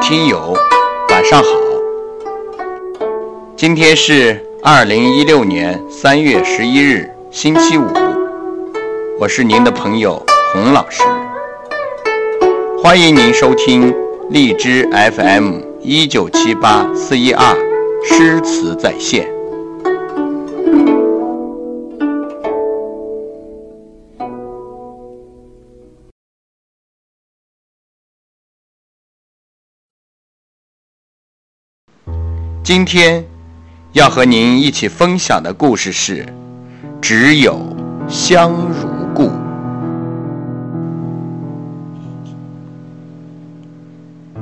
听友，晚上好。今天是二零一六年三月十一日，星期五。我是您的朋友洪老师，欢迎您收听荔枝 FM 一九七八四一二诗词在线。今天要和您一起分享的故事是《只有香如故》。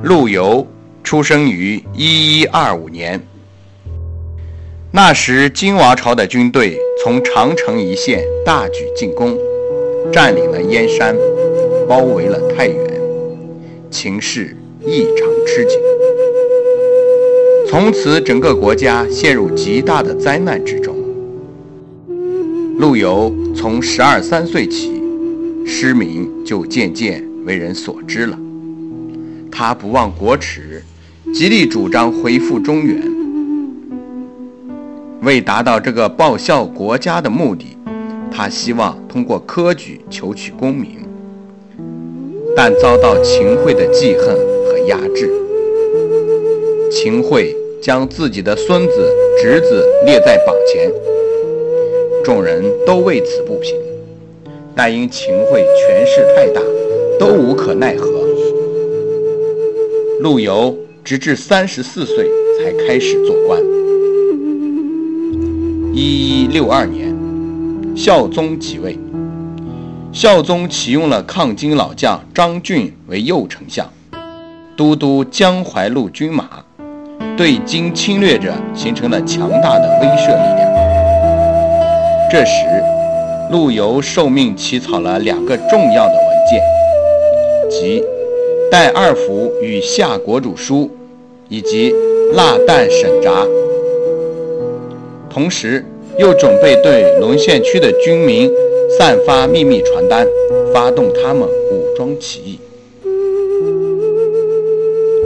陆游出生于一一二五年，那时金王朝的军队从长城一线大举进攻，占领了燕山，包围了太原，情势异常吃紧。从此，整个国家陷入极大的灾难之中。陆游从十二三岁起，诗名就渐渐为人所知了。他不忘国耻，极力主张恢复中原。为达到这个报效国家的目的，他希望通过科举求取功名，但遭到秦桧的记恨和压制。秦桧。将自己的孙子、侄子列在榜前，众人都为此不平，但因秦桧权势太大，都无可奈何。陆游直至三十四岁才开始做官。一一六二年，孝宗即位，孝宗启用了抗金老将张俊为右丞相，都督江淮路军马。对金侵略者形成了强大的威慑力量。这时，陆游受命起草了两个重要的文件，即《代二府与夏国主书》以及《蜡旦审札》，同时又准备对沦陷区的军民散发秘密传单，发动他们武装起义。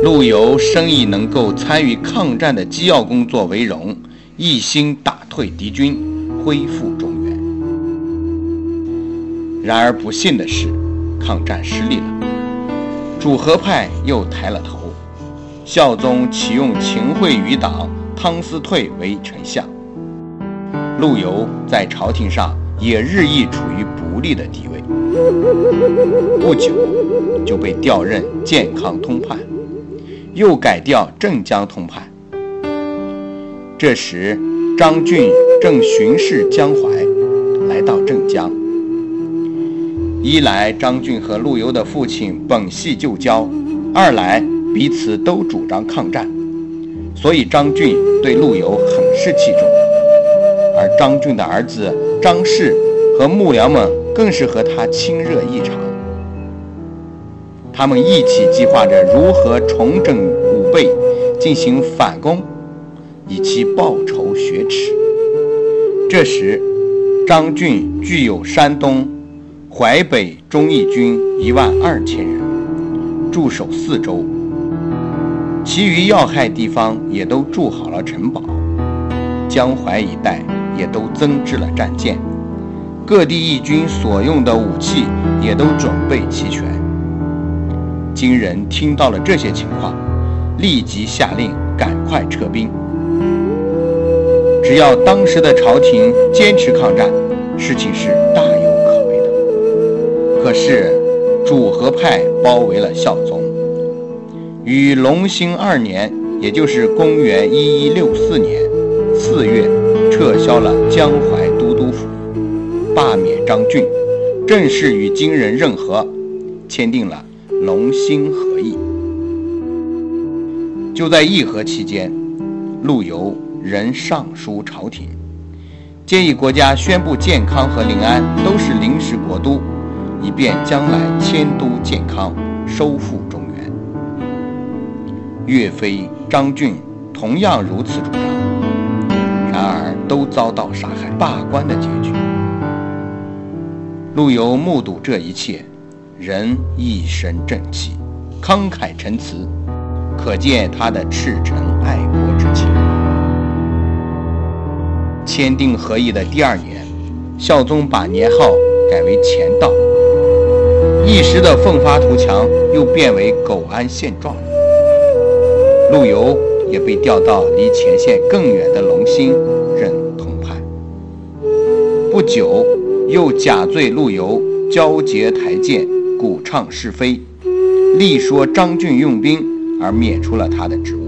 陆游生以能够参与抗战的机要工作为荣，一心打退敌军，恢复中原。然而不幸的是，抗战失利了，主和派又抬了头，孝宗启用秦桧余党汤思退为丞相，陆游在朝廷上也日益处于不利的地位，不久就被调任建康通判。又改调镇江通判。这时，张俊正巡视江淮，来到镇江。一来，张俊和陆游的父亲本系旧交；二来，彼此都主张抗战，所以张俊对陆游很是器重。而张俊的儿子张氏和幕僚们更是和他亲热异常。他们一起计划着如何重整武备，进行反攻，以期报仇雪耻。这时，张俊具有山东、淮北忠义军一万二千人，驻守四周，其余要害地方也都筑好了城堡，江淮一带也都增置了战舰，各地义军所用的武器也都准备齐全。金人听到了这些情况，立即下令赶快撤兵。只要当时的朝廷坚持抗战，事情是大有可为的。可是主和派包围了孝宗，于隆兴二年，也就是公元一一六四年四月，撤销了江淮都督府，罢免张俊，正式与金人任和，签订了。龙兴和议。就在议和期间，陆游仍上书朝廷，建议国家宣布建康和临安都是临时国都，以便将来迁都建康，收复中原。岳飞、张俊同样如此主张，然而都遭到杀害、罢官的结局。陆游目睹这一切。人一身正气，慷慨陈词，可见他的赤诚爱国之情。签订和议的第二年，孝宗把年号改为乾道，一时的奋发图强又变为苟安现状。陆游也被调到离前线更远的龙兴任通判。不久，又假罪陆游交结台谏，鼓唱是非，力说张俊用兵，而免除了他的职务。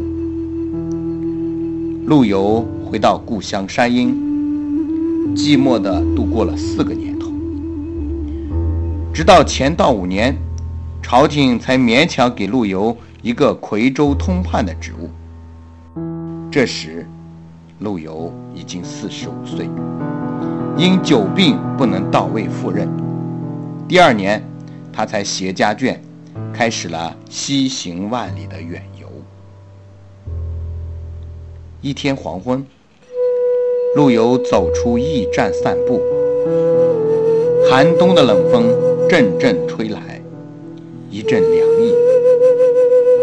陆游回到故乡山阴，寂寞地度过了四个年头，直到乾道五年，朝廷才勉强给陆游。一个夔州通判的职务。这时，陆游已经四十五岁，因久病不能到位赴任。第二年，他才携家眷，开始了西行万里的远游。一天黄昏，陆游走出驿站散步，寒冬的冷风阵阵吹来，一阵凉意。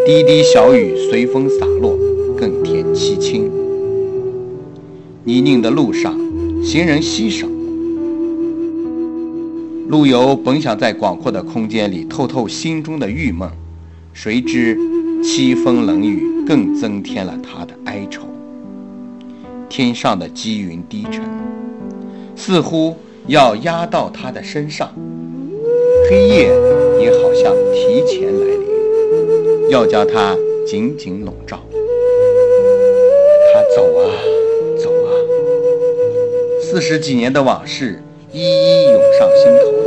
滴滴小雨随风洒落，更添凄清。泥泞的路上，行人稀少。陆游本想在广阔的空间里透透心中的郁闷，谁知凄风冷雨更增添了他的哀愁。天上的积云低沉，似乎要压到他的身上；黑夜也好像提前来临。要将他紧紧笼罩。他走啊走啊，四十几年的往事一一涌上心头。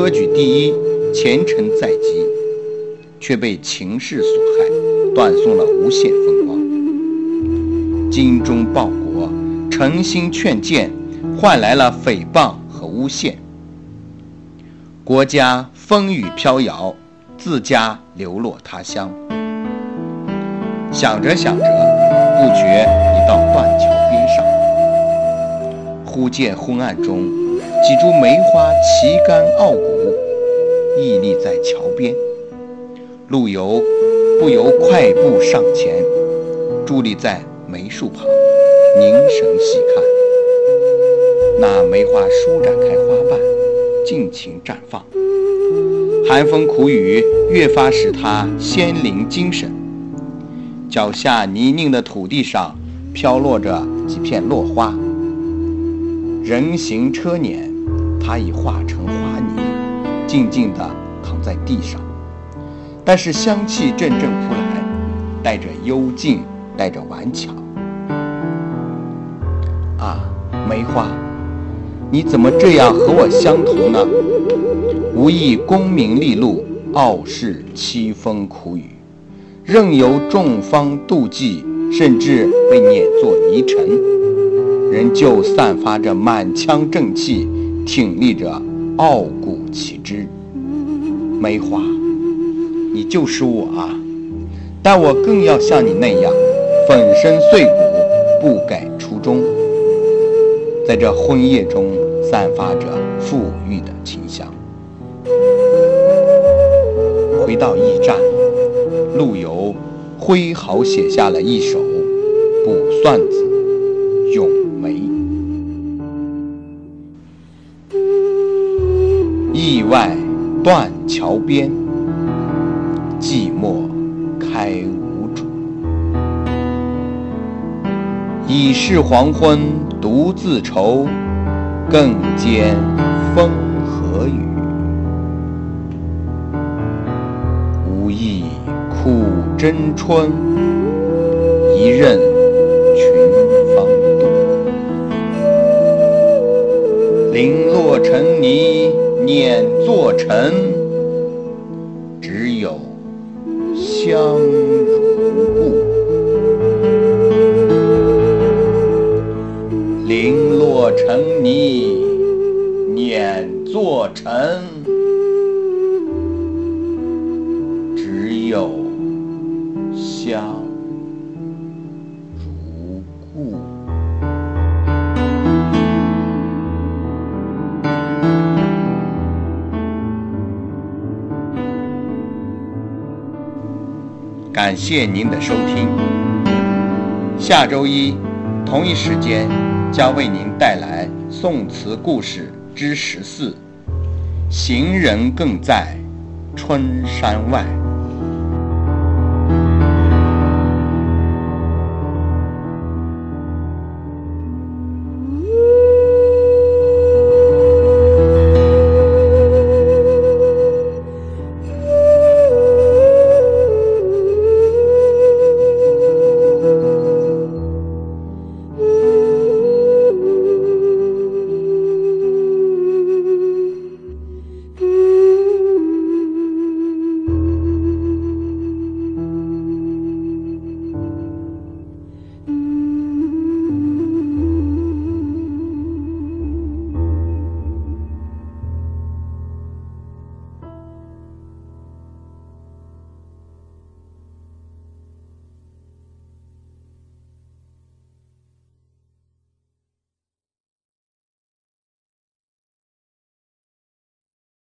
科举第一，前程在即，却被情势所害，断送了无限风光。精忠报国，诚心劝谏，换来了诽谤和诬陷。国家风雨飘摇。自家流落他乡，想着想着，不觉已到断桥边上。忽见昏暗中，几株梅花旗杆傲骨，屹立在桥边。陆游不由快步上前，伫立在梅树旁，凝神细看。那梅花舒展开花瓣，尽情绽放。寒风苦雨越发使他仙灵精神。脚下泥泞的土地上飘落着几片落花，人行车辇，他已化成花泥，静静地躺在地上。但是香气阵阵扑来，带着幽静，带着顽强。啊，梅花！你怎么这样和我相同呢？无意功名利禄，傲视凄风苦雨，任由众芳妒忌，甚至被碾作泥尘，仍旧散发着满腔正气，挺立着傲骨奇枝。梅花，你就是我啊！但我更要像你那样，粉身碎骨，不改初衷。在这昏夜中，散发着馥郁的清香。回到驿站，陆游挥毫写下了一首《卜算子·桥边，寂寞开无主。已是黄昏。独自愁，更兼风和雨。无意苦争春，一任群芳妒。零落成泥碾作尘，只有香如故。零落成泥碾作尘，只有香感谢您的收听。下周一同一时间将为您带来宋词故事之十四：行人更在春山外。